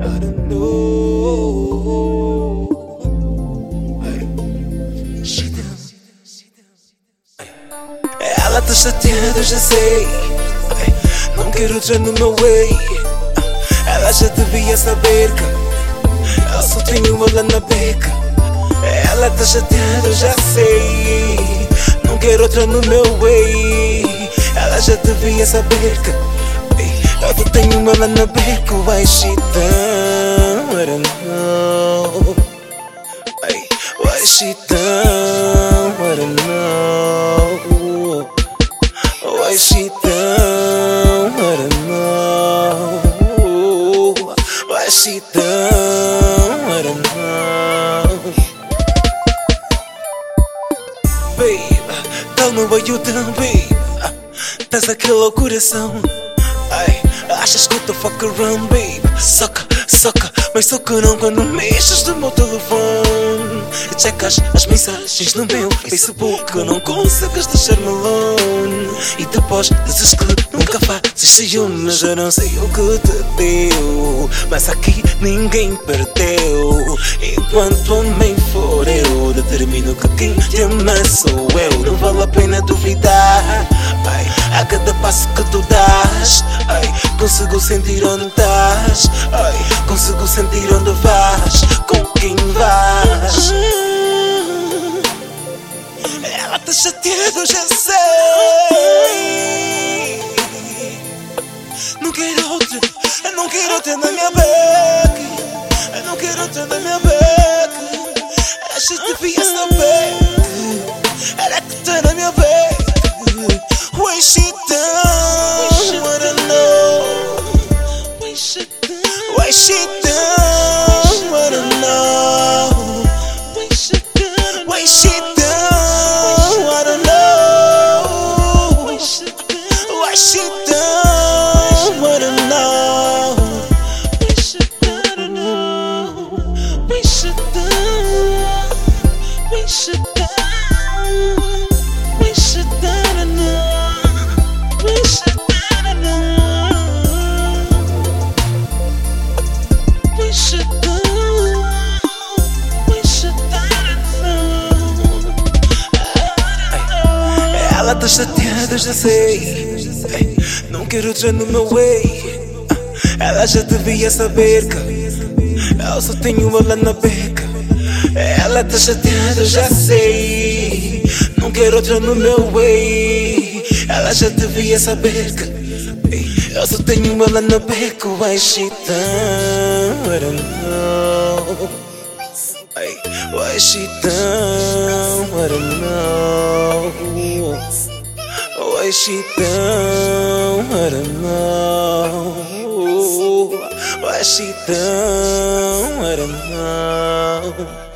I don't know. Ela tá chateada, já sei. Não quero outra no meu way. Ela já devia saber que eu só tenho ela na beca. Ela tá chateada, eu já sei. Não quero outra no meu way. Ela já devia saber que eu só tenho ela na beca. Why she don't know. Why she don't know. Why she? What you babe. Tens aquele coração. Ai, achas que eu tô fuck around, babe? Soca, soca, mas soca não quando mexes no meu telefone. Checas as mensagens no meu Facebook. Não consegues deixar-me alone. E depois dizes que nunca fazes ciúmes. Eu não sei o que te deu. Mas aqui ninguém perdeu. Enquanto homem for eu, determino que quem te ama sou eu. Não vale a pena duvidar. Ai, a cada passo que tu dás, ai, consigo sentir onde estás. Ai, consigo sentir onde vais, com quem vais. Ela tá chateada, eu já sei. Não quero outra, eu não quero outra na minha beca. Eu não quero outra na minha beca. Acho que devia saber. Done, when she done, wanna know. When she done, when she done, wanna know. When she done, when she done, wanna know. When she done, know. When she done, when she done, Ela tá chateada, já sei. Ei, Não quero outra no meu way. Ela já devia saber que eu só tenho ela na beca. Ela tá chateada, já sei. Não quero outra no meu way. Ela já devia saber que eu só tenho ela na beca. Why she why she done? I don't know. Why she done? I don't know. Why she done? I don't know.